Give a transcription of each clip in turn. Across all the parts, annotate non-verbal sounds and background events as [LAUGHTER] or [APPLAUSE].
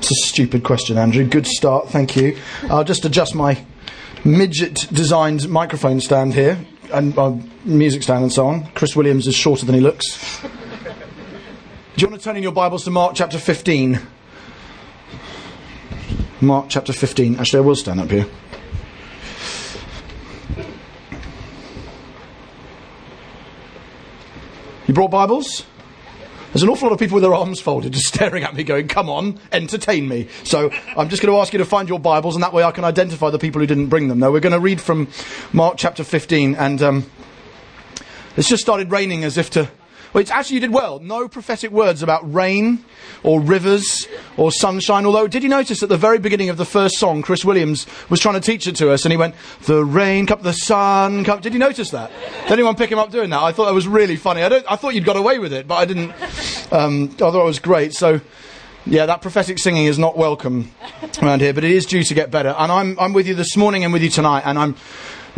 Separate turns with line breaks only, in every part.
It's a stupid question, Andrew. Good start, thank you. I'll just adjust my midget designed microphone stand here and my music stand and so on. Chris Williams is shorter than he looks. Do you want to turn in your Bibles to Mark chapter 15? Mark chapter 15. Actually, I will stand up here. You brought Bibles? There's an awful lot of people with their arms folded just [LAUGHS] staring at me going, come on, entertain me. So I'm just going to ask you to find your Bibles and that way I can identify the people who didn't bring them. Now we're going to read from Mark chapter 15 and um, it's just started raining as if to well, it's actually you did well. No prophetic words about rain or rivers or sunshine. Although, did you notice at the very beginning of the first song, Chris Williams was trying to teach it to us, and he went, "The rain, cup, the sun, cup." Did you notice that? Did anyone pick him up doing that? I thought that was really funny. I, I thought you'd got away with it, but I didn't. Um, I thought it was great. So. Yeah, that prophetic singing is not welcome around here, but it is due to get better. And I'm, I'm with you this morning and with you tonight, and I'm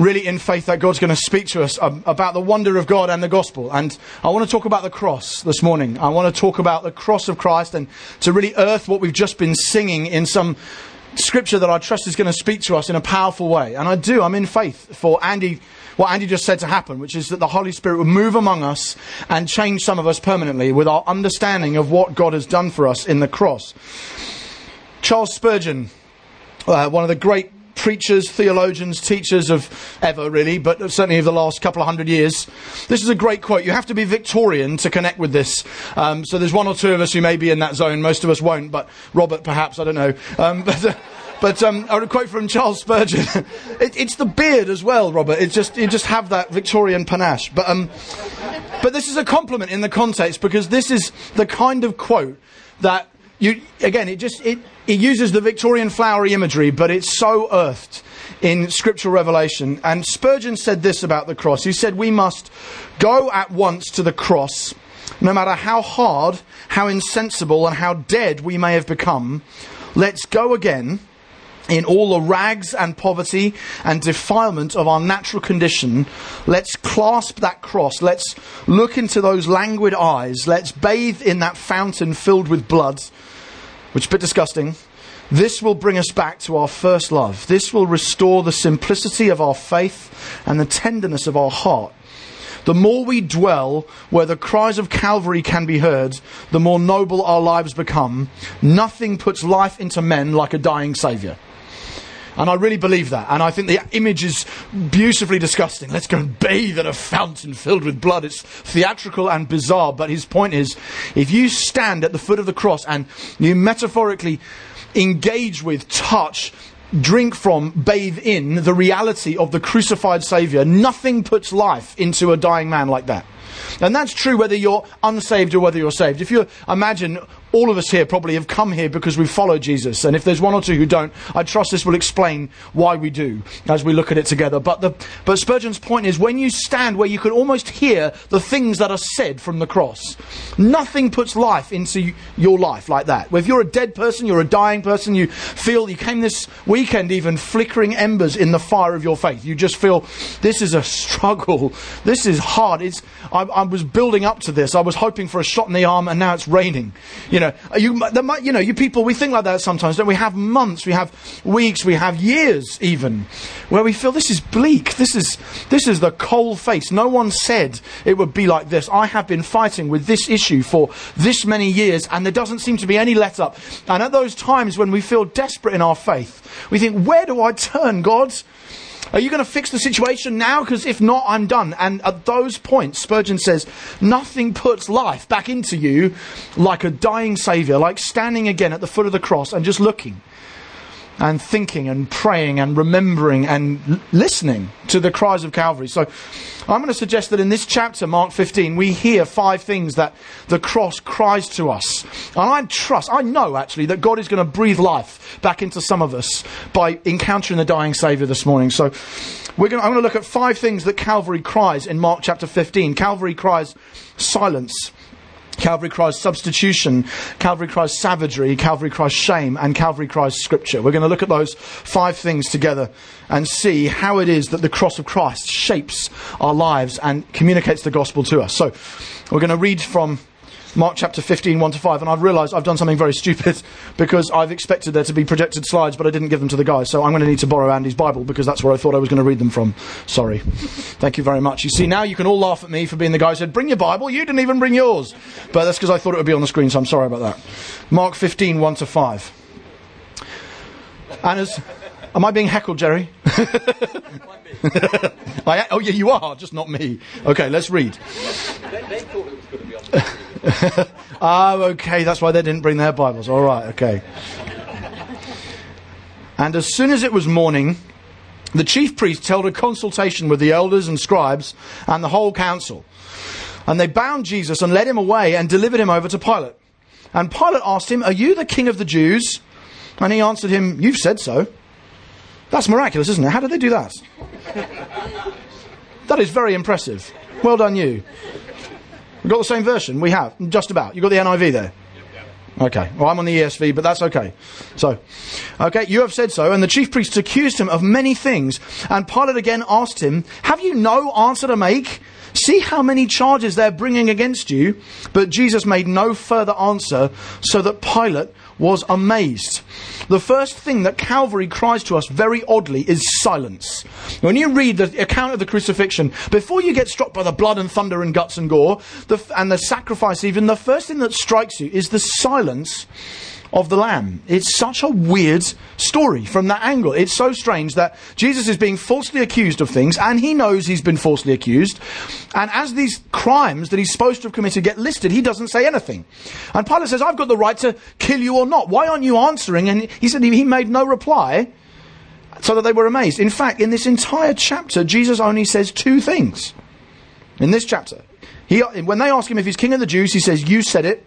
really in faith that God's going to speak to us about the wonder of God and the gospel. And I want to talk about the cross this morning. I want to talk about the cross of Christ and to really earth what we've just been singing in some scripture that I trust is going to speak to us in a powerful way. And I do, I'm in faith for Andy, what Andy just said to happen, which is that the Holy Spirit will move among us and change some of us permanently with our understanding of what God has done for us in the cross. Charles Spurgeon, uh, one of the great preachers, theologians, teachers of ever, really, but certainly of the last couple of hundred years. This is a great quote. You have to be Victorian to connect with this. Um, so there's one or two of us who may be in that zone. Most of us won't, but Robert perhaps, I don't know. Um, [LAUGHS] but, uh, but um, I would quote from Charles Spurgeon. [LAUGHS] it, it's the beard as well, Robert. It's just you just have that Victorian panache. But um, but this is a compliment in the context because this is the kind of quote that you again. It just it it uses the Victorian flowery imagery, but it's so earthed in scriptural revelation. And Spurgeon said this about the cross. He said, We must go at once to the cross, no matter how hard, how insensible, and how dead we may have become. Let's go again in all the rags and poverty and defilement of our natural condition, let's clasp that cross. Let's look into those languid eyes. Let's bathe in that fountain filled with blood which is a bit disgusting. This will bring us back to our first love. This will restore the simplicity of our faith and the tenderness of our heart. The more we dwell where the cries of Calvary can be heard, the more noble our lives become. Nothing puts life into men like a dying Saviour. And I really believe that. And I think the image is beautifully disgusting. Let's go and bathe in a fountain filled with blood. It's theatrical and bizarre. But his point is if you stand at the foot of the cross and you metaphorically engage with, touch, drink from, bathe in the reality of the crucified Saviour, nothing puts life into a dying man like that. And that's true whether you're unsaved or whether you're saved. If you imagine all of us here probably have come here because we follow Jesus. And if there's one or two who don't, I trust this will explain why we do as we look at it together. But, the, but Spurgeon's point is when you stand where you can almost hear the things that are said from the cross, nothing puts life into your life like that. If you're a dead person, you're a dying person, you feel you came this weekend even flickering embers in the fire of your faith. You just feel this is a struggle. This is hard. It's, I, I was building up to this. I was hoping for a shot in the arm and now it's raining. You know, you, the, you know, you people, we think like that sometimes, don't we? have months, we have weeks, we have years even, where we feel this is bleak. This is, this is the cold face. No one said it would be like this. I have been fighting with this issue for this many years and there doesn't seem to be any let up. And at those times when we feel desperate in our faith, we think, where do I turn, God? Are you going to fix the situation now? Because if not, I'm done. And at those points, Spurgeon says, nothing puts life back into you like a dying Saviour, like standing again at the foot of the cross and just looking and thinking and praying and remembering and l- listening to the cries of Calvary. So I'm going to suggest that in this chapter, Mark 15, we hear five things that the cross cries to us. And I trust, I know actually, that God is going to breathe life back into some of us by encountering the dying Saviour this morning. So we're going to, I'm going to look at five things that Calvary cries in Mark chapter 15. Calvary cries silence. Calvary cries substitution, Calvary cries savagery, Calvary cries shame, and Calvary cries scripture. We're going to look at those five things together and see how it is that the cross of Christ shapes our lives and communicates the gospel to us. So, we're going to read from Mark chapter 15, 1 to 5, and I've realised I've done something very stupid [LAUGHS] because I've expected there to be projected slides, but I didn't give them to the guys. So I'm going to need to borrow Andy's Bible because that's where I thought I was going to read them from. Sorry. [LAUGHS] Thank you very much. You see, now you can all laugh at me for being the guy who said, Bring your Bible. You didn't even bring yours. But that's because I thought it would be on the screen, so I'm sorry about that. Mark 15, 1 to 5. And as. Am I being heckled, Jerry? [LAUGHS] I, oh, yeah, you are, just not me. Okay, let's read. They, they [LAUGHS] Oh, okay, that's why they didn't bring their Bibles. All right, okay. And as soon as it was morning, the chief priests held a consultation with the elders and scribes and the whole council. And they bound Jesus and led him away and delivered him over to Pilate. And Pilate asked him, Are you the king of the Jews? And he answered him, You've said so. That's miraculous, isn't it? How did they do that? [LAUGHS] that is very impressive. Well done, you. We've got the same version. We have, just about. You've got the NIV there. Okay. Well, I'm on the ESV, but that's okay. So, okay, you have said so. And the chief priests accused him of many things. And Pilate again asked him, Have you no answer to make? See how many charges they're bringing against you. But Jesus made no further answer, so that Pilate was amazed. The first thing that Calvary cries to us very oddly is silence. When you read the account of the crucifixion, before you get struck by the blood and thunder and guts and gore, the, and the sacrifice even, the first thing that strikes you is the silence of the Lamb. It's such a weird story from that angle. It's so strange that Jesus is being falsely accused of things, and he knows he's been falsely accused. And as these crimes that he's supposed to have committed get listed, he doesn't say anything. And Pilate says, I've got the right to kill you or not. Why aren't you answering? And he said he made no reply so that they were amazed. In fact, in this entire chapter, Jesus only says two things. In this chapter, he, when they ask him if he's king of the Jews, he says, You said it.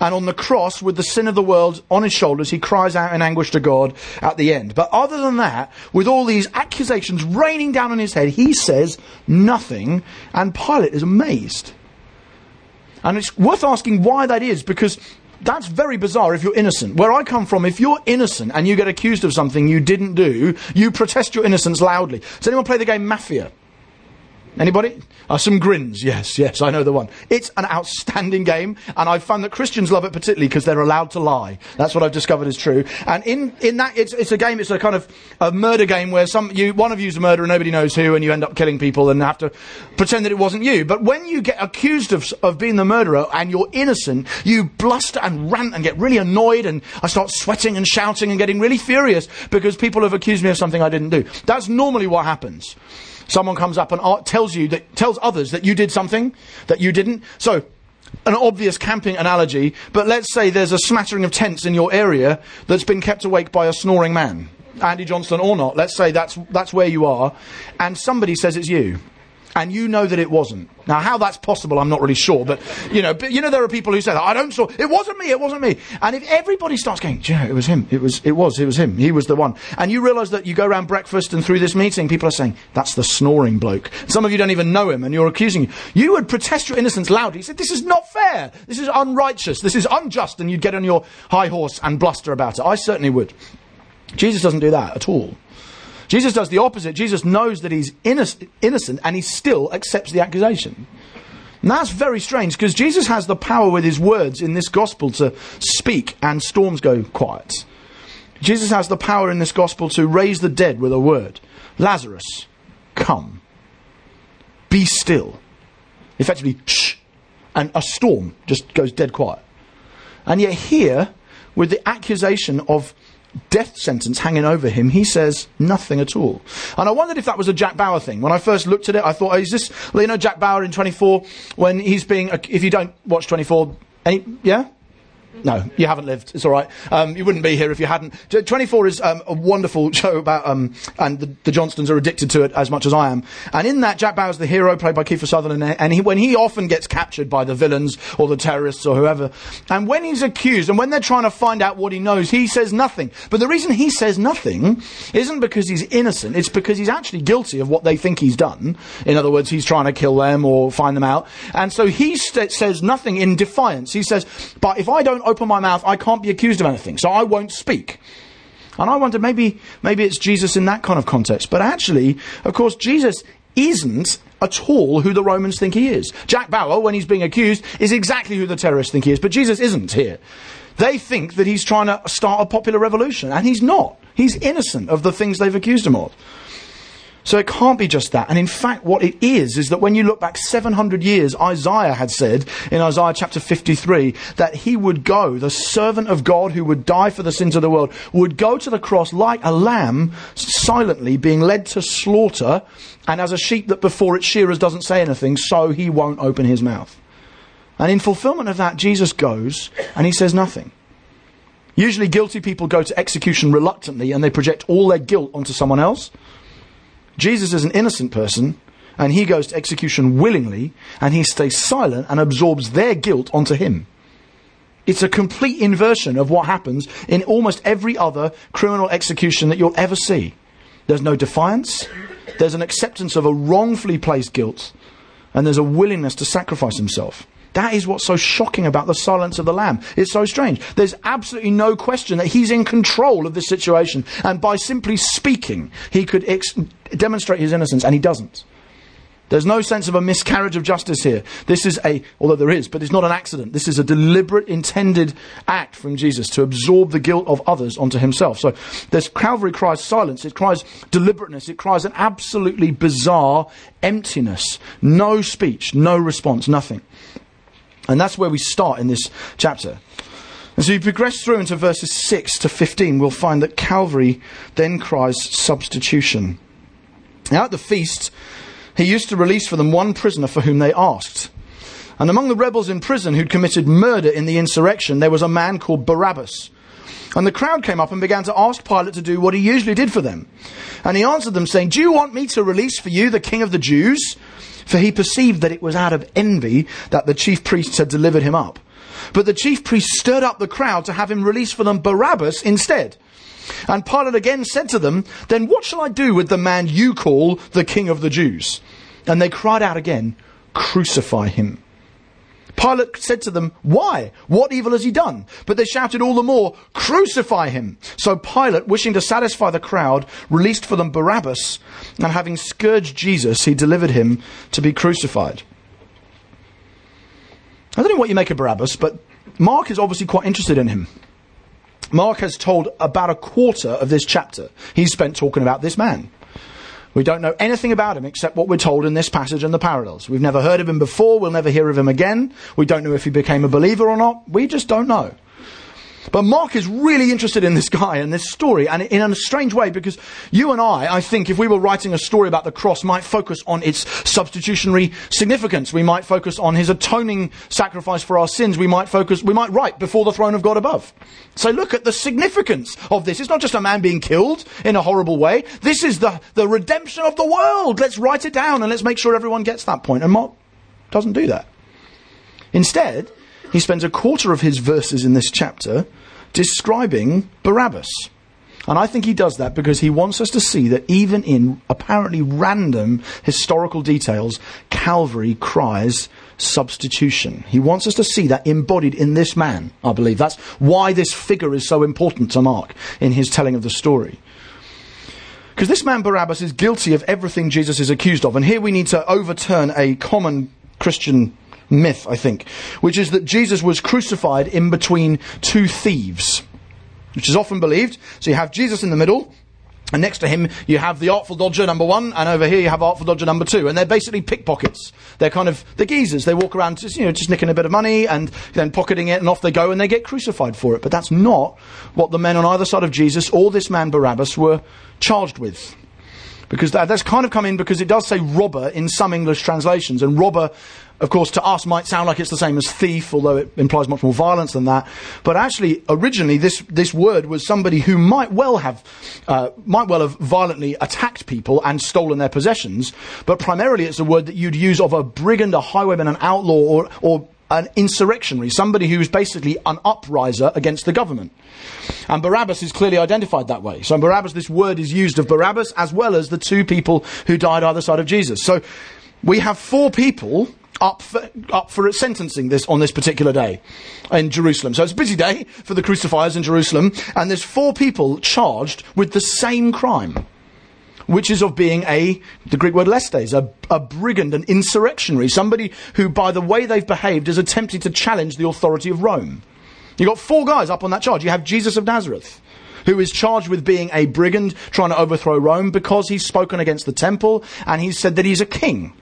And on the cross, with the sin of the world on his shoulders, he cries out in anguish to God at the end. But other than that, with all these accusations raining down on his head, he says nothing, and Pilate is amazed. And it's worth asking why that is, because that's very bizarre if you're innocent. Where I come from, if you're innocent and you get accused of something you didn't do, you protest your innocence loudly. Does anyone play the game Mafia? Anybody? Uh, some grins. Yes, yes, I know the one. It's an outstanding game, and I've found that Christians love it particularly because they're allowed to lie. That's what I've discovered is true. And in, in that, it's, it's a game, it's a kind of a murder game where some, you, one of you's a murderer, nobody knows who, and you end up killing people and have to pretend that it wasn't you. But when you get accused of, of being the murderer and you're innocent, you bluster and rant and get really annoyed, and I start sweating and shouting and getting really furious because people have accused me of something I didn't do. That's normally what happens. Someone comes up and tells you that, tells others that you did something that you didn't. So, an obvious camping analogy, but let's say there's a smattering of tents in your area that's been kept awake by a snoring man. Andy Johnston or not, let's say that's, that's where you are, and somebody says it's you and you know that it wasn't. Now, how that's possible, I'm not really sure, but you know, but, you know, there are people who say that I don't saw it wasn't me, it wasn't me. And if everybody starts going, you know, it was him, it was, it was, it was him, he was the one, and you realise that you go around breakfast and through this meeting, people are saying that's the snoring bloke. Some of you don't even know him, and you're accusing you. You would protest your innocence loudly. You said, "This is not fair. This is unrighteous. This is unjust," and you'd get on your high horse and bluster about it. I certainly would. Jesus doesn't do that at all. Jesus does the opposite. Jesus knows that he's innocent and he still accepts the accusation. And that's very strange because Jesus has the power with his words in this gospel to speak and storms go quiet. Jesus has the power in this gospel to raise the dead with a word. Lazarus, come. Be still. Effectively, shh. And a storm just goes dead quiet. And yet, here, with the accusation of death sentence hanging over him, he says nothing at all. And I wondered if that was a Jack Bauer thing. When I first looked at it, I thought, oh, is this, you know, Jack Bauer in 24, when he's being, if you don't watch 24, any, yeah? No, you haven't lived. It's all right. Um, you wouldn't be here if you hadn't. 24 is um, a wonderful [LAUGHS] show about, um, and the, the, Johnstons are addicted to it as much as I am. And in that, Jack Bauer's the hero, played by Kiefer Sutherland, and he, when he often gets captured by the villains or the terrorists or whoever, and when he's accused and when they're trying to find out what he knows, he says nothing. But the reason he says nothing isn't because he's innocent. It's because he's actually guilty of what they think he's done. In other words, he's trying to kill them or find them out. And so he st- says nothing in defiance. He says, "But if I don't open my mouth, I can't be accused of anything, so I won't speak. And I wonder maybe maybe it's Jesus in that kind of context. But actually, of course, Jesus isn't at all who the Romans think he is. Jack Bauer, when he's being accused, is exactly who the terrorists think he is, but Jesus isn't here. They think that he's trying to start a popular revolution, and he's not. He's innocent of the things they've accused him of. So it can't be just that. And in fact, what it is, is that when you look back 700 years, Isaiah had said in Isaiah chapter 53 that he would go, the servant of God who would die for the sins of the world, would go to the cross like a lamb, silently being led to slaughter, and as a sheep that before its shearers doesn't say anything, so he won't open his mouth. And in fulfillment of that, Jesus goes and he says nothing. Usually, guilty people go to execution reluctantly and they project all their guilt onto someone else. Jesus is an innocent person, and he goes to execution willingly, and he stays silent and absorbs their guilt onto him. It's a complete inversion of what happens in almost every other criminal execution that you'll ever see. There's no defiance, there's an acceptance of a wrongfully placed guilt, and there's a willingness to sacrifice himself. That is what's so shocking about the silence of the Lamb. It's so strange. There's absolutely no question that he's in control of this situation, and by simply speaking, he could ex- demonstrate his innocence, and he doesn't. There's no sense of a miscarriage of justice here. This is a, although there is, but it's not an accident. This is a deliberate, intended act from Jesus to absorb the guilt of others onto himself. So there's Calvary cries silence, it cries deliberateness, it cries an absolutely bizarre emptiness. No speech, no response, nothing. And that's where we start in this chapter. And so you progress through into verses 6 to 15, we'll find that Calvary then cries substitution. Now at the feast, he used to release for them one prisoner for whom they asked. And among the rebels in prison who'd committed murder in the insurrection, there was a man called Barabbas. And the crowd came up and began to ask Pilate to do what he usually did for them. And he answered them, saying, Do you want me to release for you the king of the Jews? For he perceived that it was out of envy that the chief priests had delivered him up. But the chief priests stirred up the crowd to have him release for them Barabbas instead. And Pilate again said to them, Then what shall I do with the man you call the king of the Jews? And they cried out again, Crucify him. Pilate said to them, Why? What evil has he done? But they shouted all the more, Crucify him! So Pilate, wishing to satisfy the crowd, released for them Barabbas, and having scourged Jesus, he delivered him to be crucified. I don't know what you make of Barabbas, but Mark is obviously quite interested in him. Mark has told about a quarter of this chapter he's spent talking about this man. We don't know anything about him except what we're told in this passage and the parallels. We've never heard of him before. We'll never hear of him again. We don't know if he became a believer or not. We just don't know. But Mark is really interested in this guy and this story, and in a strange way, because you and I, I think, if we were writing a story about the cross, might focus on its substitutionary significance. We might focus on his atoning sacrifice for our sins. We might focus, we might write before the throne of God above. So look at the significance of this. It's not just a man being killed in a horrible way. This is the, the redemption of the world. Let's write it down and let's make sure everyone gets that point. And Mark doesn't do that. Instead, he spends a quarter of his verses in this chapter describing Barabbas. And I think he does that because he wants us to see that even in apparently random historical details, Calvary cries substitution. He wants us to see that embodied in this man, I believe. That's why this figure is so important to Mark in his telling of the story. Because this man Barabbas is guilty of everything Jesus is accused of. And here we need to overturn a common Christian myth, I think, which is that Jesus was crucified in between two thieves, which is often believed. So you have Jesus in the middle, and next to him, you have the Artful Dodger number one, and over here you have Artful Dodger number two. And they're basically pickpockets. They're kind of the geezers. They walk around just, you know, just nicking a bit of money and then pocketing it, and off they go, and they get crucified for it. But that's not what the men on either side of Jesus or this man Barabbas were charged with. Because that, that's kind of come in because it does say robber in some English translations, and robber of course, to us might sound like it's the same as thief, although it implies much more violence than that. But actually, originally, this, this word was somebody who might well have, uh, might well have violently attacked people and stolen their possessions. But primarily, it's a word that you'd use of a brigand, a highwayman, an outlaw, or, or an insurrectionary, somebody who is basically an upriser against the government. And Barabbas is clearly identified that way. So Barabbas, this word is used of Barabbas as well as the two people who died either side of Jesus. So we have four people up for, up for sentencing this on this particular day in Jerusalem. So it's a busy day for the crucifiers in Jerusalem, and there's four people charged with the same crime. Which is of being a, the Greek word lestes, a, a brigand, an insurrectionary, somebody who, by the way they've behaved, is attempting to challenge the authority of Rome. You've got four guys up on that charge. You have Jesus of Nazareth, who is charged with being a brigand trying to overthrow Rome because he's spoken against the temple and he's said that he's a king.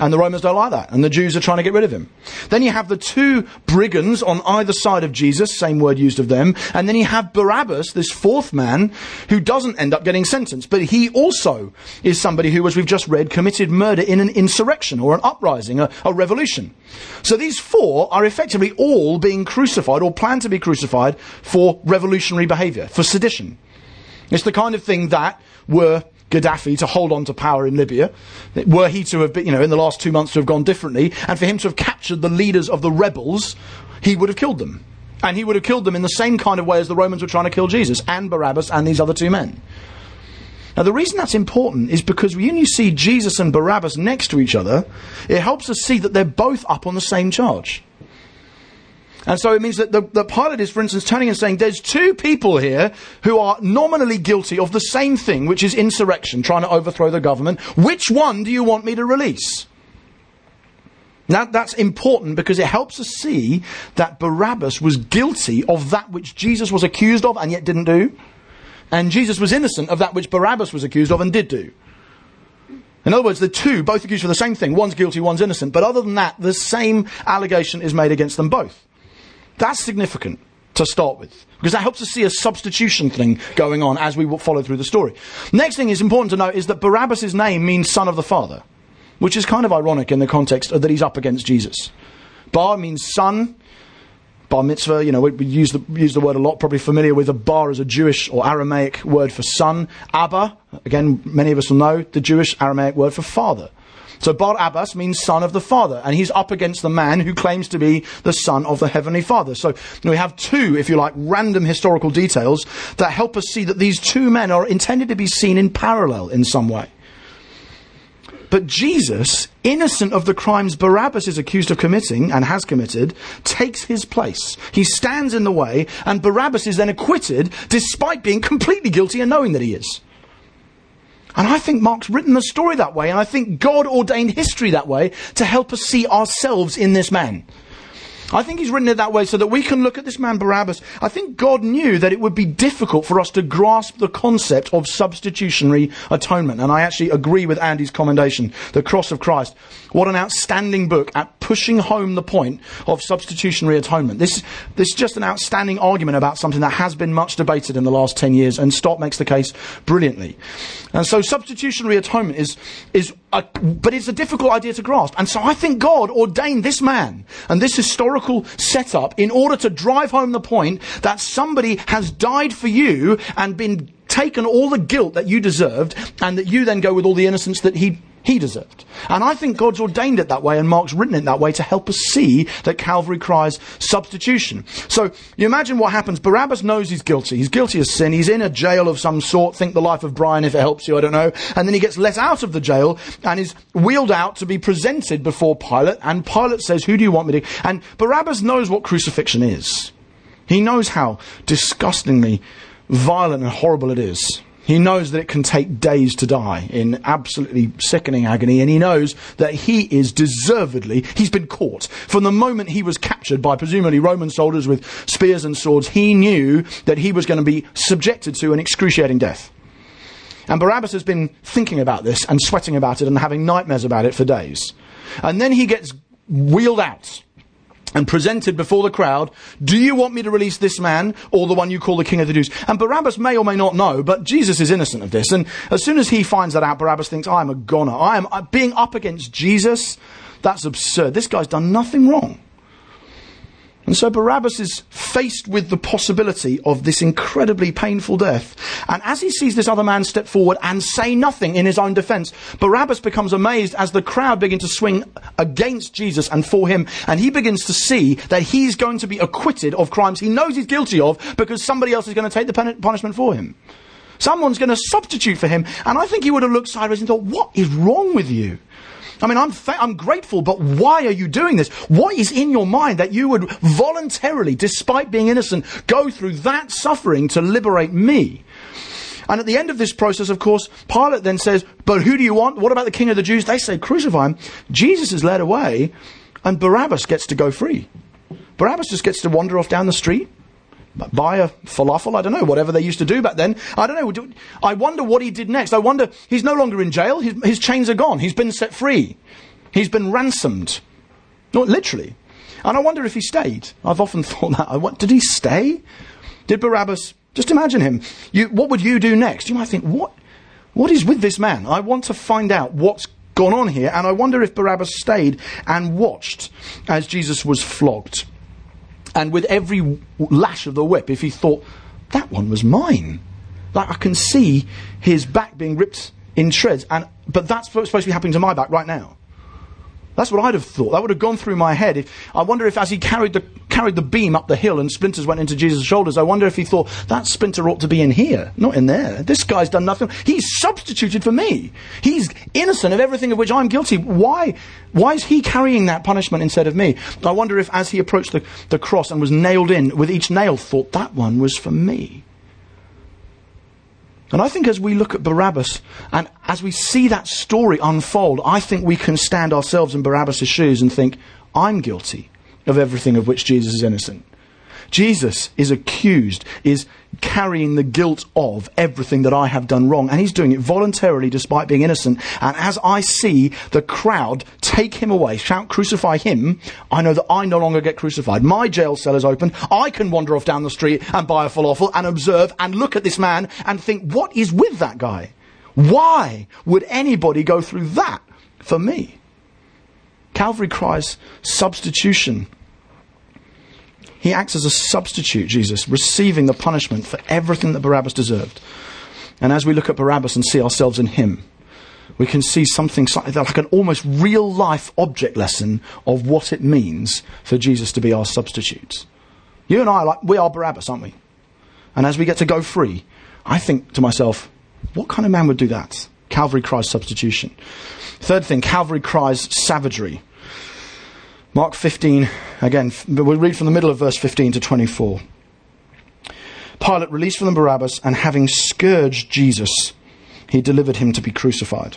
And the Romans don't like that. And the Jews are trying to get rid of him. Then you have the two brigands on either side of Jesus, same word used of them. And then you have Barabbas, this fourth man, who doesn't end up getting sentenced. But he also is somebody who, as we've just read, committed murder in an insurrection or an uprising, a, a revolution. So these four are effectively all being crucified or plan to be crucified for revolutionary behavior, for sedition. It's the kind of thing that were Gaddafi to hold on to power in Libya, were he to have been, you know, in the last two months to have gone differently, and for him to have captured the leaders of the rebels, he would have killed them. And he would have killed them in the same kind of way as the Romans were trying to kill Jesus, and Barabbas, and these other two men. Now, the reason that's important is because when you see Jesus and Barabbas next to each other, it helps us see that they're both up on the same charge. And so it means that the, the Pilate is, for instance, turning and saying, there's two people here who are nominally guilty of the same thing, which is insurrection, trying to overthrow the government. Which one do you want me to release? Now, that's important because it helps us see that Barabbas was guilty of that which Jesus was accused of and yet didn't do. And Jesus was innocent of that which Barabbas was accused of and did do. In other words, the two both accused for the same thing. One's guilty, one's innocent. But other than that, the same allegation is made against them both. That's significant to start with because that helps us see a substitution thing going on as we follow through the story. Next thing is important to note is that Barabbas' name means son of the father, which is kind of ironic in the context that he's up against Jesus. Bar means son. Bar mitzvah, you know, we, we use, the, use the word a lot, probably familiar with a bar as a Jewish or Aramaic word for son. Abba, again, many of us will know the Jewish Aramaic word for father. So Bar Abbas means son of the Father, and he's up against the man who claims to be the son of the Heavenly Father. So we have two, if you like, random historical details that help us see that these two men are intended to be seen in parallel in some way. But Jesus, innocent of the crimes Barabbas is accused of committing and has committed, takes his place. He stands in the way, and Barabbas is then acquitted despite being completely guilty and knowing that he is. And I think Mark's written the story that way, and I think God ordained history that way to help us see ourselves in this man. I think he's written it that way so that we can look at this man Barabbas. I think God knew that it would be difficult for us to grasp the concept of substitutionary atonement. And I actually agree with Andy's commendation, The Cross of Christ. What an outstanding book at pushing home the point of substitutionary atonement. This, this is just an outstanding argument about something that has been much debated in the last 10 years, and Stott makes the case brilliantly. And so substitutionary atonement is, is but it's a difficult idea to grasp. And so I think God ordained this man and this historical setup in order to drive home the point that somebody has died for you and been taken all the guilt that you deserved and that you then go with all the innocence that he he deserved. And I think God's ordained it that way, and Mark's written it that way to help us see that Calvary cries substitution. So you imagine what happens. Barabbas knows he's guilty. He's guilty of sin. He's in a jail of some sort. Think the life of Brian if it helps you, I don't know. And then he gets let out of the jail and is wheeled out to be presented before Pilate. And Pilate says, Who do you want me to? And Barabbas knows what crucifixion is. He knows how disgustingly violent and horrible it is. He knows that it can take days to die in absolutely sickening agony, and he knows that he is deservedly, he's been caught. From the moment he was captured by presumably Roman soldiers with spears and swords, he knew that he was going to be subjected to an excruciating death. And Barabbas has been thinking about this and sweating about it and having nightmares about it for days. And then he gets wheeled out and presented before the crowd, do you want me to release this man or the one you call the king of the Jews? And Barabbas may or may not know, but Jesus is innocent of this. And as soon as he finds that out, Barabbas thinks, I am a goner. I am uh, being up against Jesus. That's absurd. This guy's done nothing wrong. And so Barabbas is faced with the possibility of this incredibly painful death. And as he sees this other man step forward and say nothing in his own defense, Barabbas becomes amazed as the crowd begin to swing against Jesus and for him. And he begins to see that he's going to be acquitted of crimes he knows he's guilty of because somebody else is going to take the punishment for him. Someone's going to substitute for him. And I think he would have looked sideways and thought, what is wrong with you? I mean, I'm, fa- I'm grateful, but why are you doing this? What is in your mind that you would voluntarily, despite being innocent, go through that suffering to liberate me? And at the end of this process, of course, Pilate then says, But who do you want? What about the king of the Jews? They say, Crucify him. Jesus is led away, and Barabbas gets to go free. Barabbas just gets to wander off down the street, buy a falafel, I don't know, whatever they used to do back then. I don't know. I wonder what he did next. I wonder, he's no longer in jail. His, his chains are gone. He's been set free. He's been ransomed. Not literally. And I wonder if he stayed. I've often [LAUGHS] thought that. I want, did he stay? Did Barabbas? Just imagine him. You, what would you do next? You might think, what, what is with this man? I want to find out what's gone on here, and I wonder if Barabbas stayed and watched as Jesus was flogged. And with every lash of the whip, if he thought, that one was mine. Like I can see his back being ripped in shreds, and but that's supposed to be happening to my back right now. That's what I'd have thought. That would have gone through my head. If, I wonder if as he carried the, carried the beam up the hill and splinters went into Jesus' shoulders, I wonder if he thought, that splinter ought to be in here, not in there. This guy's done nothing. He's substituted for me. He's innocent of everything of which I'm guilty. Why, why is he carrying that punishment instead of me? I wonder if as he approached the, the cross and was nailed in, with each nail thought, that one was for me. And I think as we look at Barabbas and as we see that story unfold, I think we can stand ourselves in Barabbas' shoes and think, I'm guilty of everything of which Jesus is innocent. Jesus is accused, is carrying the guilt of everything that I have done wrong. And he's doing it voluntarily despite being innocent. And as I see the crowd take him away, shout, crucify him, I know that I no longer get crucified. My jail cell is open. I can wander off down the street and buy a falafel and observe and look at this man and think, what is with that guy? Why would anybody go through that for me? Calvary cries substitution he acts as a substitute, Jesus, receiving the punishment for everything that Barabbas deserved. And as we look at Barabbas and see ourselves in him, we can see something like an almost real life object lesson of what it means for Jesus to be our substitute. You and I, like, we are Barabbas, aren't we? And as we get to go free, I think to myself, what kind of man would do that? Calvary cries substitution. Third thing, Calvary cries savagery. Mark 15, again, we'll read from the middle of verse 15 to 24. Pilate released from them Barabbas, and having scourged Jesus, he delivered him to be crucified.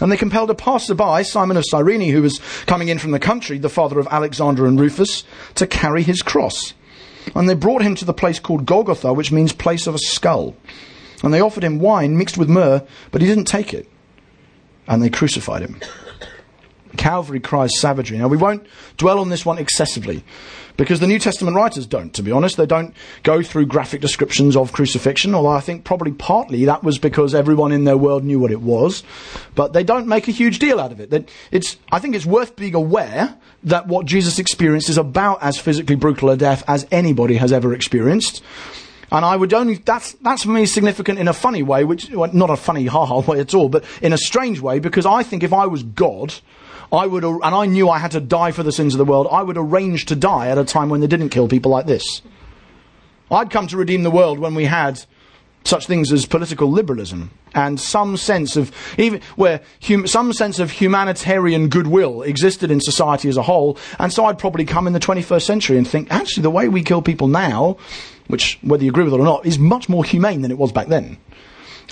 And they compelled a passer-by, Simon of Cyrene, who was coming in from the country, the father of Alexander and Rufus, to carry his cross. And they brought him to the place called Golgotha, which means place of a skull. And they offered him wine mixed with myrrh, but he didn't take it. And they crucified him. Calvary cries savagery. Now, we won't dwell on this one excessively because the New Testament writers don't, to be honest. They don't go through graphic descriptions of crucifixion, although I think probably partly that was because everyone in their world knew what it was. But they don't make a huge deal out of it. It's, I think it's worth being aware that what Jesus experienced is about as physically brutal a death as anybody has ever experienced. And I would only, that's, that's for me significant in a funny way, which, well, not a funny ha ha way at all, but in a strange way, because I think if I was God, I would, and I knew I had to die for the sins of the world, I would arrange to die at a time when they didn't kill people like this. I'd come to redeem the world when we had such things as political liberalism and some sense of even where hum, some sense of humanitarian goodwill existed in society as a whole. And so I'd probably come in the 21st century and think actually the way we kill people now which whether you agree with it or not is much more humane than it was back then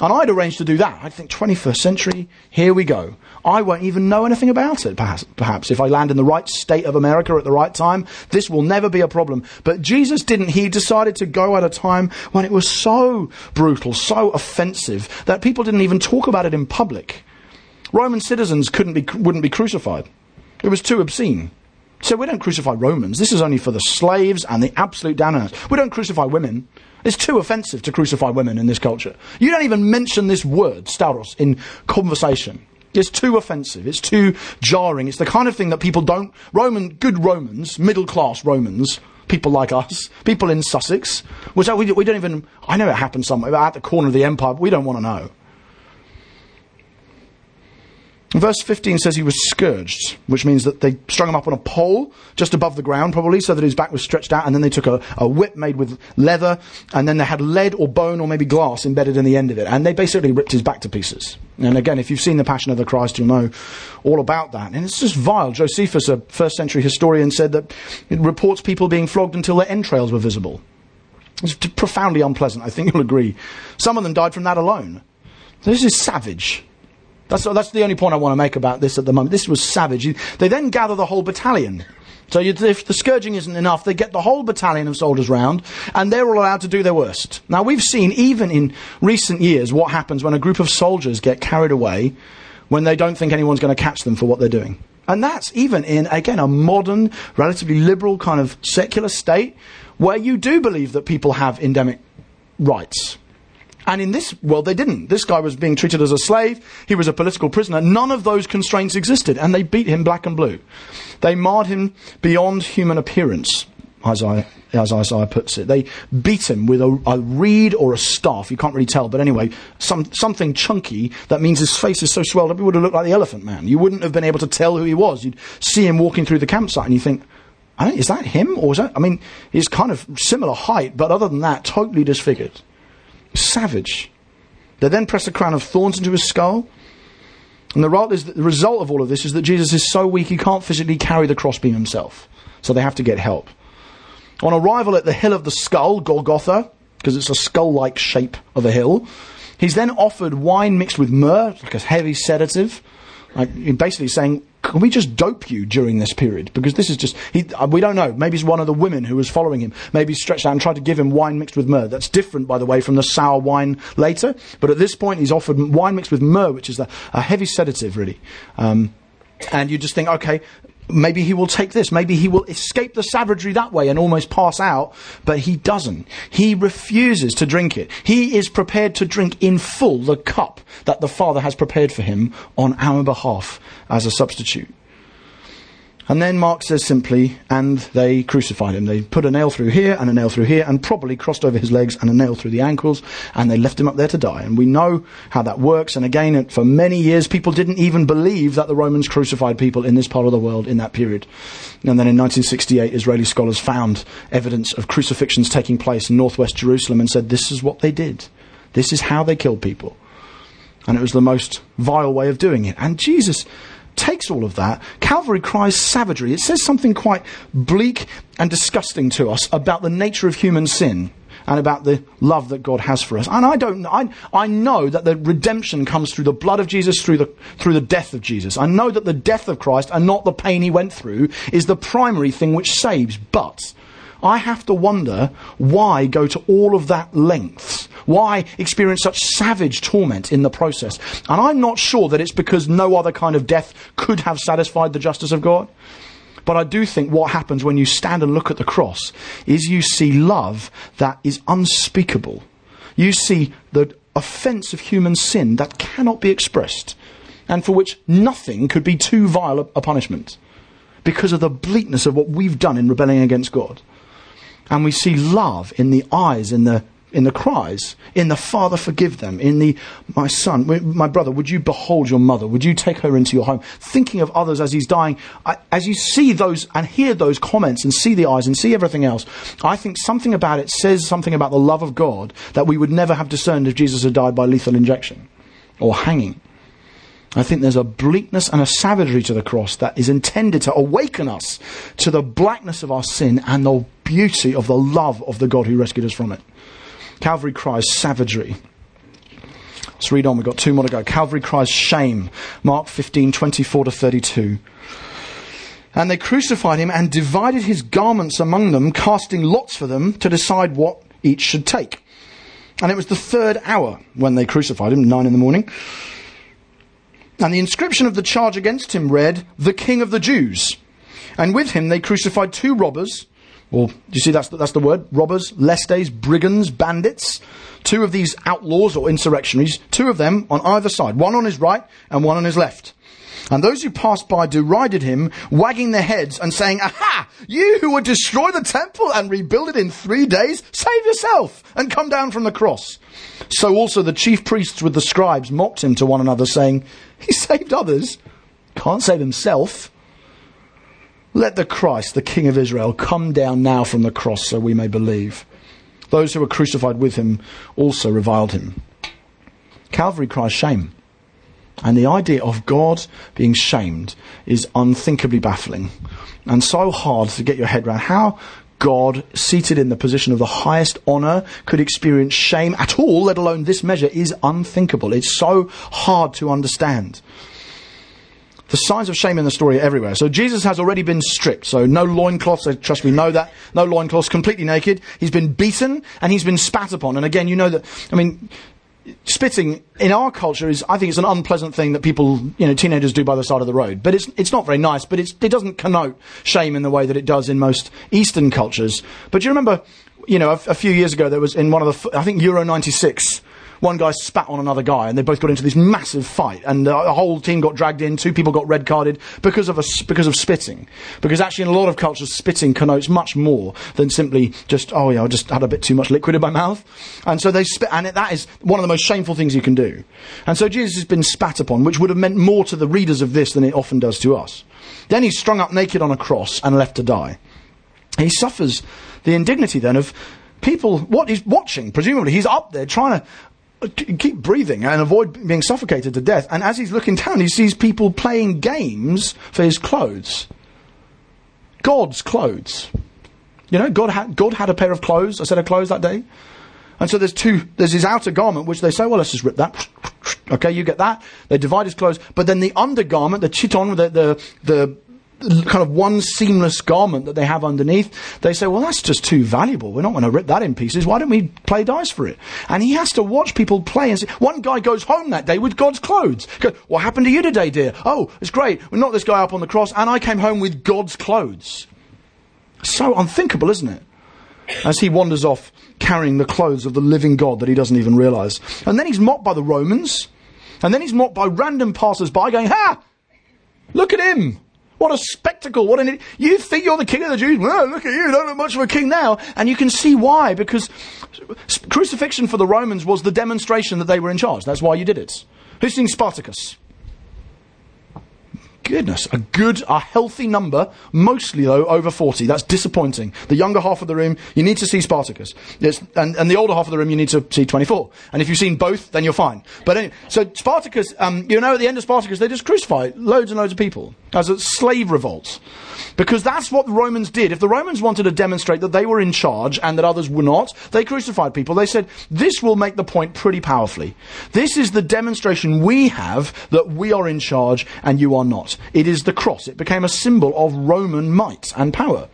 and I'd arrange to do that. I'd think 21st century, here we go. I won't even know anything about it, perhaps, perhaps. If I land in the right state of America at the right time, this will never be a problem. But Jesus didn't. He decided to go at a time when it was so brutal, so offensive, that people didn't even talk about it in public. Roman citizens couldn't be, wouldn't be crucified. It was too obscene. So we don't crucify Romans. This is only for the slaves and the absolute down We don't crucify women. It's too offensive to crucify women in this culture. You don't even mention this word, stauros, in conversation. It's too offensive. It's too jarring. It's the kind of thing that people don't, Roman, good Romans, middle class Romans, people like us, people in Sussex, which we, we don't even, I know it happened somewhere, at the corner of the empire, we don't want to know. Verse 15 says he was scourged, which means that they strung him up on a pole just above the ground, probably, so that his back was stretched out, and then they took a, a, whip made with leather, and then they had lead or bone or maybe glass embedded in the end of it, and they basically ripped his back to pieces. And again, if you've seen The Passion of the Christ, you'll know all about that. And it's just vile. Josephus, a first century historian, said that it reports people being flogged until their entrails were visible. It's profoundly unpleasant, I think you'll agree. Some of them died from that alone. This is savage. That's, that's the only point I want to make about this at the moment. This was savage. They then gather the whole battalion. So you, if the scourging isn't enough, they get the whole battalion of soldiers round, and they're all allowed to do their worst. Now we've seen, even in recent years, what happens when a group of soldiers get carried away when they don't think anyone's going to catch them for what they're doing. And that's even in, again, a modern, relatively liberal kind of secular state where you do believe that people have endemic rights. And in this world, they didn't. This guy was being treated as a slave. He was a political prisoner. None of those constraints existed. And they beat him black and blue. They marred him beyond human appearance, as Isaiah puts it. They beat him with a, a, reed or a staff. You can't really tell. But anyway, some, something chunky that means his face is so swelled up, he would have looked like the elephant man. You wouldn't have been able to tell who he was. You'd see him walking through the campsite and you think, is that him? Or is that, I mean, he's kind of similar height, but other than that, totally disfigured. Savage. They then press a crown of thorns into his skull. And the result of all of this is that Jesus is so weak he can't physically carry the crossbeam himself. So they have to get help. On arrival at the hill of the skull, Golgotha, because it's a skull like shape of a hill, he's then offered wine mixed with myrrh, like a heavy sedative. Like basically saying, can we just dope you during this period? Because this is just, he, uh, we don't know. Maybe it's one of the women who was following him. Maybe he stretched out and tried to give him wine mixed with myrrh. That's different, by the way, from the sour wine later. But at this point, he's offered wine mixed with myrrh, which is a, a heavy sedative, really. Um, and you just think, okay, Maybe he will take this. Maybe he will escape the savagery that way and almost pass out, but he doesn't. He refuses to drink it. He is prepared to drink in full the cup that the Father has prepared for him on our behalf as a substitute. And then Mark says simply, and they crucified him. They put a nail through here and a nail through here and probably crossed over his legs and a nail through the ankles and they left him up there to die. And we know how that works. And again, for many years, people didn't even believe that the Romans crucified people in this part of the world in that period. And then in 1968, Israeli scholars found evidence of crucifixions taking place in northwest Jerusalem and said, this is what they did. This is how they killed people. And it was the most vile way of doing it. And Jesus takes all of that. Calvary cries savagery. It says something quite bleak and disgusting to us about the nature of human sin and about the love that God has for us. And I don't, I, I know that the redemption comes through the blood of Jesus, through the, through the death of Jesus. I know that the death of Christ and not the pain he went through is the primary thing which saves. But I have to wonder why go to all of that lengths? Why experience such savage torment in the process? And I'm not sure that it's because no other kind of death could have satisfied the justice of God. But I do think what happens when you stand and look at the cross is you see love that is unspeakable. You see the offense of human sin that cannot be expressed and for which nothing could be too vile a punishment because of the bleakness of what we've done in rebelling against God. And we see love in the eyes, in the in the cries, in the Father, forgive them, in the my son, my brother, would you behold your mother? Would you take her into your home? Thinking of others as he's dying, I, as you see those and hear those comments and see the eyes and see everything else, I think something about it says something about the love of God that we would never have discerned if Jesus had died by lethal injection or hanging. I think there's a bleakness and a savagery to the cross that is intended to awaken us to the blackness of our sin and the beauty of the love of the God who rescued us from it. Calvary cries savagery. Let's read on. We've got two more to go. Calvary cries shame. Mark 15, 24 to 32. And they crucified him and divided his garments among them, casting lots for them to decide what each should take. And it was the third hour when they crucified him, nine in the morning. And the inscription of the charge against him read, The King of the Jews. And with him they crucified two robbers. Well, do you see that's the, that's the word? Robbers, lestes, brigands, bandits. Two of these outlaws or insurrectionaries, two of them on either side, one on his right and one on his left. And those who passed by derided him, wagging their heads and saying, Aha! You who would destroy the temple and rebuild it in three days, save yourself and come down from the cross. So also the chief priests with the scribes mocked him to one another, saying, [LAUGHS] He saved others, can't save himself. Let the Christ, the King of Israel, come down now from the cross so we may believe. Those who were crucified with him also reviled him. Calvary cries shame. And the idea of God being shamed is unthinkably baffling and so hard to get your head around. How God, seated in the position of the highest honor, could experience shame at all, let alone this measure, is unthinkable. It's so hard to understand. The signs of shame in the story are everywhere. So Jesus has already been stripped. So no loincloths. Trust me, know that. No loincloths, completely naked. He's been beaten and he's been spat upon. And again, you know that, I mean, spitting in our culture is, I think, it's an unpleasant thing that people, you know, teenagers do by the side of the road. But it's it's not very nice. But it doesn't connote shame in the way that it does in most Eastern cultures. But do you remember, you know, a, a few years ago there was in one of the, I think Euro '96 one guy spat on another guy, and they both got into this massive fight, and uh, the whole team got dragged in. Two people got red carded because of a, because of spitting. Because actually, in a lot of cultures, spitting connotes much more than simply just oh yeah, I just had a bit too much liquid in my mouth, and so they spit, and it, that is one of the most shameful things you can do. And so Jesus has been spat upon, which would have meant more to the readers of this than it often does to us. Then he's strung up naked on a cross and left to die. He suffers the indignity then of people, what he's watching, presumably. He's up there trying to keep breathing and avoid being suffocated to death. And as he's looking down, he sees people playing games for his clothes. God's clothes. You know, God had, God had a pair of clothes, a set of clothes that day. And so there's two, there's his outer garment, which they say, well, let's just rip that. [LAUGHS] Okay, you get that. They divide his clothes. But then the undergarment, the chiton, the, the, the kind of one seamless garment that they have underneath, they say, well, that's just too valuable. We're not going to rip that in pieces. Why don't we play dice for it? And he has to watch people play and say, one guy goes home that day with God's clothes. Goes, what happened to you today, dear? Oh, it's great. We knocked this guy up on the cross and I came home with God's clothes. So unthinkable, isn't it? As he wanders off carrying the clothes of the living God that he doesn't even realize. And then he's mocked by the Romans. And then he's mocked by random passers by going, ha! Look at him! What a spectacle. What an, you think you're the king of the Jews? Well, look at you. You don't look much of a king now. And you can see why, because crucifixion for the Romans was the demonstration that they were in charge. That's why you did it. Who's seen Spartacus? Goodness, a good, a healthy number, mostly though over 40. That's disappointing. The younger half of the room, you need to see Spartacus. and, and the older half of the room, you need to see 24. And if you've seen both, then you're fine. But anyway, so Spartacus, um, you know, at the end of Spartacus, they just crucify loads and loads of people as a slave revolt. Because that's what the Romans did. If the Romans wanted to demonstrate that they were in charge and that others were not, they crucified people. They said, this will make the point pretty powerfully. This is the demonstration we have that we are in charge and you are not. It is the cross. It became a symbol of Roman might and power.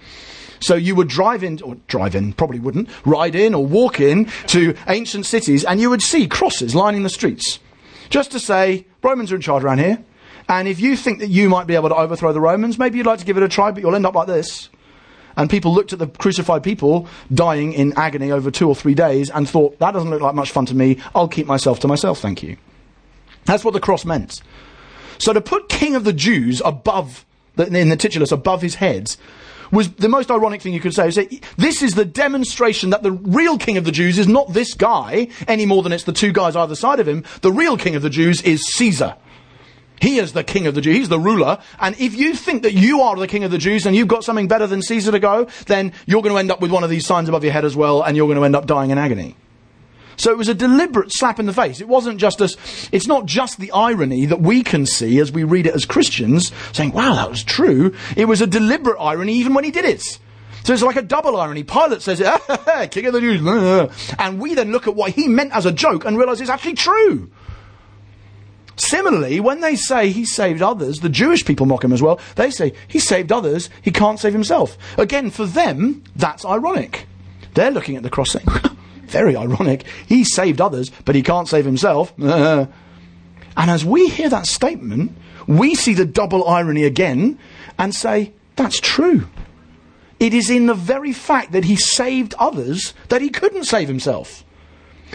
So you would drive in, or drive in, probably wouldn't, ride in or walk in to ancient cities and you would see crosses lining the streets. Just to say, Romans are in charge around here. And if you think that you might be able to overthrow the Romans, maybe you'd like to give it a try, but you'll end up like this. And people looked at the crucified people dying in agony over two or three days and thought, that doesn't look like much fun to me. I'll keep myself to myself, thank you. That's what the cross meant. So to put King of the Jews above, the, in the titulus, above his head, was the most ironic thing you could say. Say, this is the demonstration that the real king of the Jews is not this guy any more than it's the two guys either side of him. The real king of the Jews is Caesar. He is the king of the Jews. He's the ruler. And if you think that you are the king of the Jews and you've got something better than Caesar to go, then you're going to end up with one of these signs above your head as well, and you're going to end up dying in agony. So it was a deliberate slap in the face. It wasn't just as, it's not just the irony that we can see as we read it as Christians, saying, wow, that was true. It was a deliberate irony even when he did it. So it's like a double irony. Pilate says [LAUGHS] king of the Jews, and we then look at what he meant as a joke and realize it's actually true. Similarly, when they say he saved others, the Jewish people mock him as well. They say he saved others, he can't save himself. Again, for them, that's ironic. They're looking at the cross saying, [LAUGHS] very ironic, he saved others, but he can't save himself. [LAUGHS] and as we hear that statement, we see the double irony again and say, that's true. It is in the very fact that he saved others that he couldn't save himself.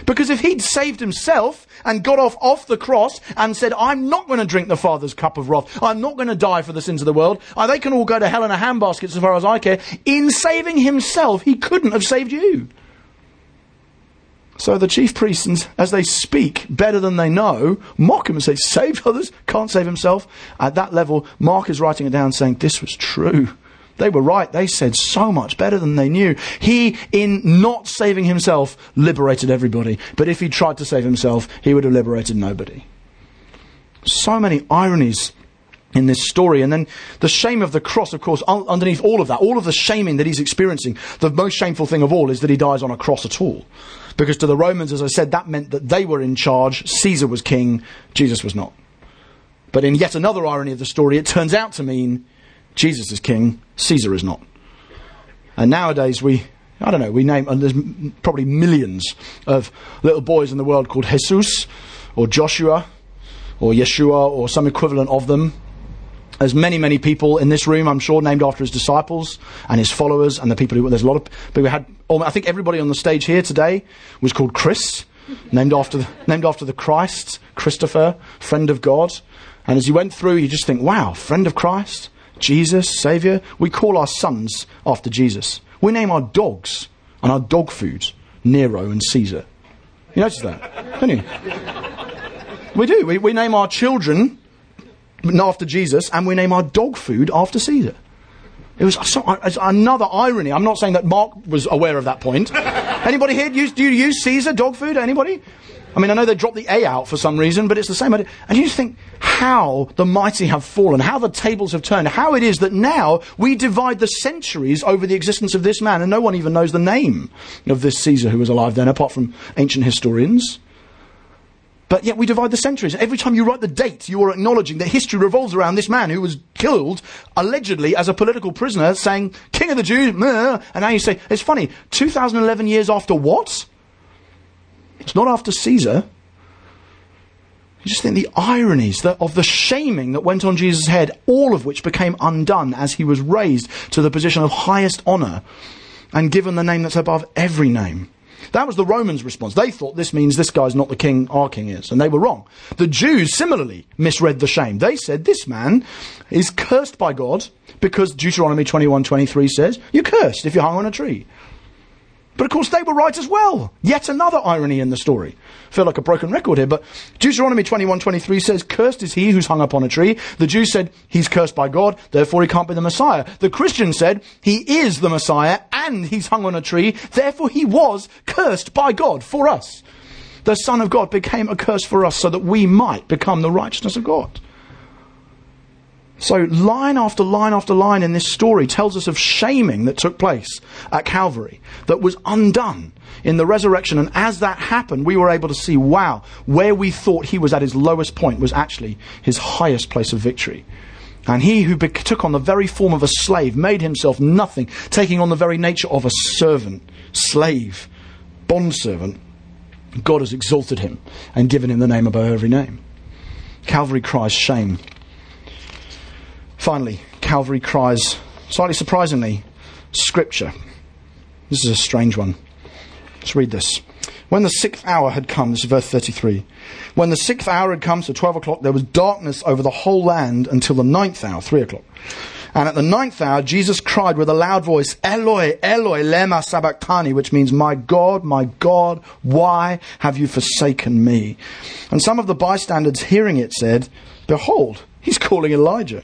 Because if he'd saved himself and got off off the cross and said, I'm not going to drink the Father's cup of wrath, I'm not going to die for the sins of the world, uh, they can all go to hell in a handbasket so far as I care, in saving himself, he couldn't have saved you. So the chief priests, as they speak better than they know, mock him and say, Save [LAUGHS] others, can't save himself. At that level, Mark is writing it down saying, This was true. They were right. They said so much better than they knew. He, in not saving himself, liberated everybody. But if he tried to save himself, he would have liberated nobody. So many ironies in this story. And then the shame of the cross, of course, un- underneath all of that, all of the shaming that he's experiencing, the most shameful thing of all is that he dies on a cross at all. Because to the Romans, as I said, that meant that they were in charge, Caesar was king, Jesus was not. But in yet another irony of the story, it turns out to mean Jesus is king, Caesar is not. And nowadays we, I don't know, we name, and there's probably millions of little boys in the world called Jesus or Joshua or Yeshua or some equivalent of them. There's many, many people in this room, I'm sure, named after his disciples and his followers and the people who, there's a lot of, but we had, I think everybody on the stage here today was called Chris, [LAUGHS] named after, the, named after the Christ, Christopher, friend of God. And as you went through, you just think, wow, friend of Christ, Jesus, Saviour. We call our sons after Jesus. We name our dogs and our dog food Nero and Caesar. You notice that, don't you? We do. We, we name our children after Jesus, and we name our dog food after Cesar. It was so, uh, another irony. I'm not saying that Mark was aware of that point. [LAUGHS] Anybody here? Use, do you use Caesar dog food? Anybody? I mean, I know they dropped the A out for some reason, but it's the same idea. And you just think how the mighty have fallen, how the tables have turned, how it is that now we divide the centuries over the existence of this man, and no one even knows the name of this Caesar who was alive then, apart from ancient historians. But yet we divide the centuries. Every time you write the date, you are acknowledging that history revolves around this man who was killed, allegedly as a political prisoner, saying, King of the Jews, and now you say, it's funny, 2011 years after what? It's not after Caesar. You just think the ironies that, of the shaming that went on Jesus' head, all of which became undone as he was raised to the position of highest honour and given the name that's above every name. That was the Romans' response. They thought this means this guy's not the king our king is, and they were wrong. The Jews similarly misread the shame. They said this man is cursed by God because Deuteronomy 21:23 says, "You're cursed if you're hung on a tree." But of course, they were right as well. Yet another irony in the story. I feel like a broken record here, but Deuteronomy 21:23 says, "Cursed is he who's hung up on a tree." The Jews said, "He's cursed by God, therefore he can't be the Messiah." The Christian said, "He is the Messiah and he's hung on a tree, therefore he was cursed by God for us." The Son of God became a curse for us so that we might become the righteousness of God. So, line after line after line in this story tells us of shaming that took place at Calvary that was undone in the resurrection. And as that happened, we were able to see wow, where we thought he was at his lowest point was actually his highest place of victory. And he who took on the very form of a slave made himself nothing, taking on the very nature of a servant, slave, bondservant. God has exalted him and given him the name above every name. Calvary cries shame Finally, Calvary cries, slightly surprisingly, Scripture. This is a strange one. Let's read this. When the sixth hour had come, this is verse 33. When the sixth hour had come, so 12 o'clock, there was darkness over the whole land until the ninth hour, 3 o'clock. And at the ninth hour, Jesus cried with a loud voice, Eloi, Eloi, lema sabachthani, which means, My God, my God, why have you forsaken me? And some of the bystanders hearing it said, Behold, he's calling Elijah.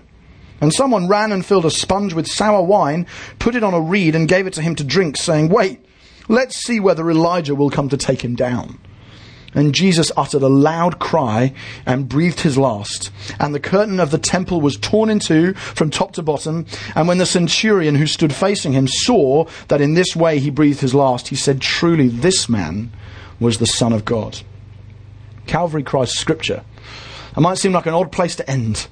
And someone ran and filled a sponge with sour wine, put it on a reed, and gave it to him to drink, saying, Wait, let's see whether Elijah will come to take him down. And Jesus uttered a loud cry and breathed his last. And the curtain of the temple was torn in two from top to bottom. And when the centurion who stood facing him saw that in this way he breathed his last, he said, Truly, this man was the Son of God. Calvary cries Scripture. It might seem like an odd place to end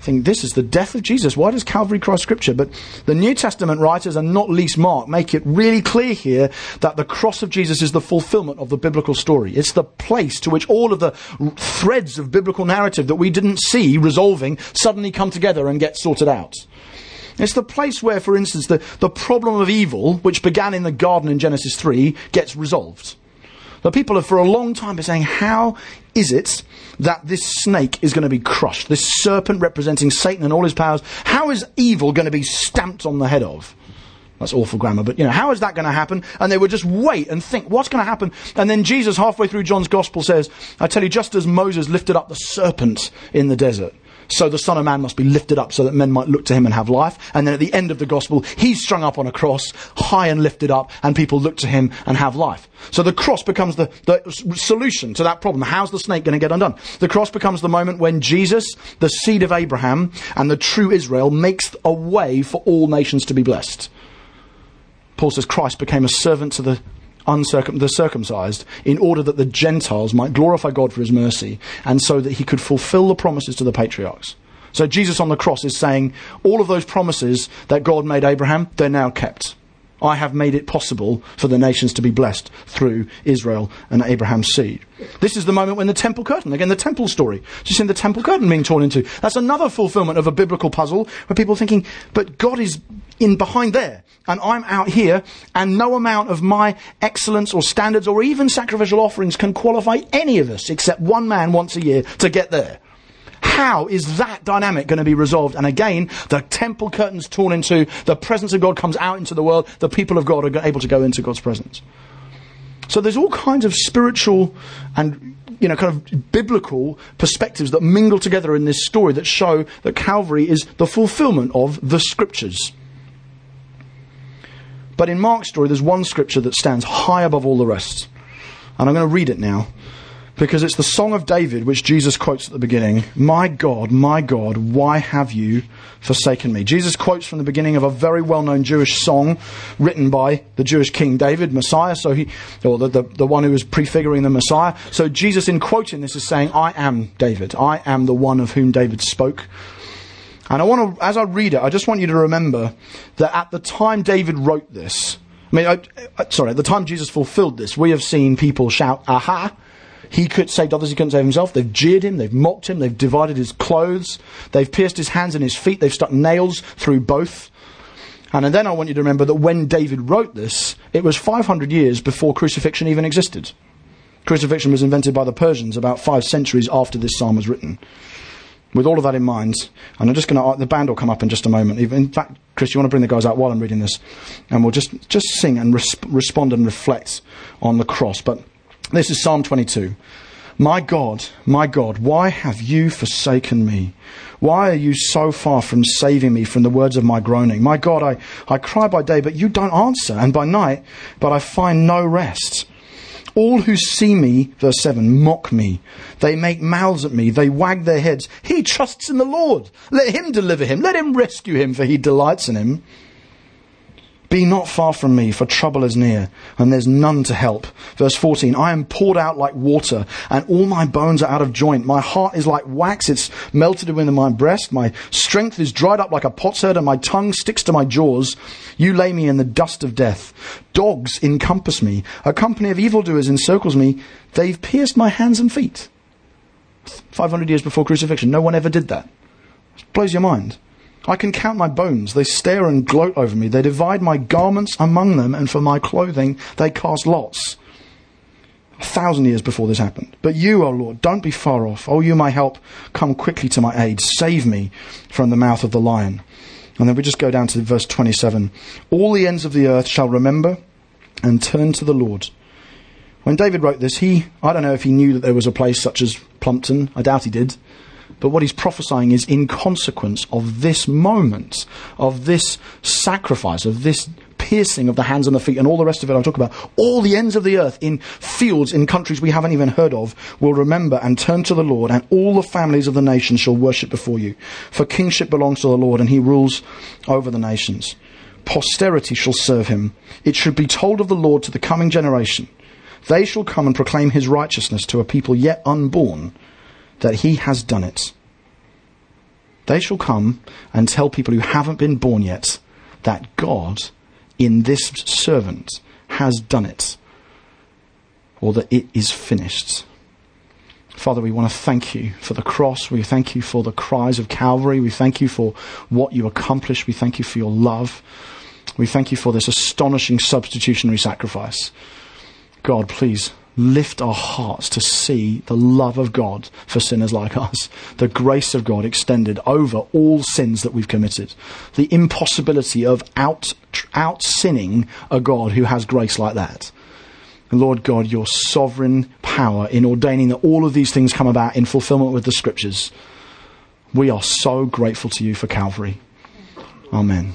think this is the death of Jesus. Why does Calvary cries scripture? But the New Testament writers, and not least Mark, make it really clear here that the cross of Jesus is the fulfillment of the biblical story. It's the place to which all of the threads of biblical narrative that we didn't see resolving suddenly come together and get sorted out. It's the place where, for instance, the, the problem of evil, which began in the garden in Genesis 3, gets resolved. The people have for a long time been saying, how is it that this snake is going to be crushed? This serpent representing Satan and all his powers, how is evil going to be stamped on the head of? That's awful grammar, but you know, how is that going to happen? And they would just wait and think, what's going to happen? And then Jesus, halfway through John's gospel, says, I tell you, just as Moses lifted up the serpent in the desert, so the Son of Man must be lifted up so that men might look to him and have life. And then at the end of the gospel, he's strung up on a cross, high and lifted up, and people look to him and have life. So the cross becomes the, the solution to that problem. How's the snake going to get undone? The cross becomes the moment when Jesus, the seed of Abraham, and the true Israel makes a way for all nations to be blessed. Paul says Christ became a servant to the uncircum- the circumcised in order that the Gentiles might glorify God for his mercy and so that he could fulfill the promises to the patriarchs. So Jesus on the cross is saying all of those promises that God made Abraham, they're now kept. I have made it possible for the nations to be blessed through Israel and Abraham's seed. This is the moment when the temple curtain, again, the temple story, just in the temple curtain being torn into. That's another fulfillment of a biblical puzzle where people are thinking, but God is in behind there and I'm out here and no amount of my excellence or standards or even sacrificial offerings can qualify any of us except one man once a year to get there. How is that dynamic going to be resolved? And again, the temple curtains torn into, the presence of God comes out into the world, the people of God are able to go into God's presence. So there's all kinds of spiritual and you know, kind of biblical perspectives that mingle together in this story that show that Calvary is the fulfillment of the scriptures. But in Mark's story, there's one scripture that stands high above all the rest. And I'm going to read it now because it's the Song of David which Jesus quotes at the beginning My God, my God, why have you forsaken me? Jesus quotes from the beginning of a very well known Jewish song written by the Jewish King David, Messiah, so he, or the, the, the one who is prefiguring the Messiah. So Jesus, in quoting this, is saying, I am David. I am the one of whom David spoke. And I want to, as I read it, I just want you to remember that at the time David wrote this, I mean, I, I, sorry, at the time Jesus fulfilled this, we have seen people shout, aha, he could saved others, he couldn't save himself. They've jeered him, they've mocked him, they've divided his clothes, they've pierced his hands and his feet, they've stuck nails through both. And then I want you to remember that when David wrote this, it was 500 years before crucifixion even existed. Crucifixion was invented by the Persians about five centuries after this psalm was written. With all of that in mind, and I'm just going to, uh, the band will come up in just a moment. In fact, Chris, you want to bring the guys out while I'm reading this? And we'll just, just sing and res- respond and reflect on the cross. But this is Psalm 22. My God, my God, why have you forsaken me? Why are you so far from saving me from the words of my groaning? My God, I, I cry by day, but you don't answer, and by night, but I find no rest. All who see me, verse 7, mock me. They make mouths at me. They wag their heads. He trusts in the Lord. Let him deliver him. Let him rescue him, for he delights in him. Be not far from me, for trouble is near, and there's none to help. Verse 14, I am poured out like water, and all my bones are out of joint. My heart is like wax, it's melted within my breast. My strength is dried up like a potsherd, and my tongue sticks to my jaws. You lay me in the dust of death. Dogs encompass me. A company of evildoers encircles me. They've pierced my hands and feet. 500 years before crucifixion, no one ever did that. It blows your mind. I can count my bones. They stare and gloat over me. They divide my garments among them, and for my clothing they cast lots. A thousand years before this happened. But you, O oh Lord, don't be far off. O oh, you, my help, come quickly to my aid. Save me from the mouth of the lion. And then we just go down to verse 27. All the ends of the earth shall remember and turn to the Lord. When David wrote this, he, I don't know if he knew that there was a place such as Plumpton. I doubt he did. But what he's prophesying is in consequence of this moment, of this sacrifice, of this piercing of the hands and the feet and all the rest of it I'll talk about, all the ends of the earth in fields, in countries we haven't even heard of, will remember and turn to the Lord, and all the families of the nations shall worship before you. For kingship belongs to the Lord, and he rules over the nations. Posterity shall serve him. It should be told of the Lord to the coming generation. They shall come and proclaim his righteousness to a people yet unborn that he has done it. They shall come and tell people who haven't been born yet that God, in this servant, has done it, or that it is finished. Father, we want to thank you for the cross. We thank you for the cries of Calvary. We thank you for what you accomplished. We thank you for your love. We thank you for this astonishing substitutionary sacrifice. God, please lift our hearts to see the love of God for sinners like [LAUGHS] us, the grace of God extended over all sins that we've committed, the impossibility of out, out sinning a God who has grace like that. Lord God, your sovereign power in ordaining that all of these things come about in fulfillment with the scriptures. We are so grateful to you for Calvary. Amen.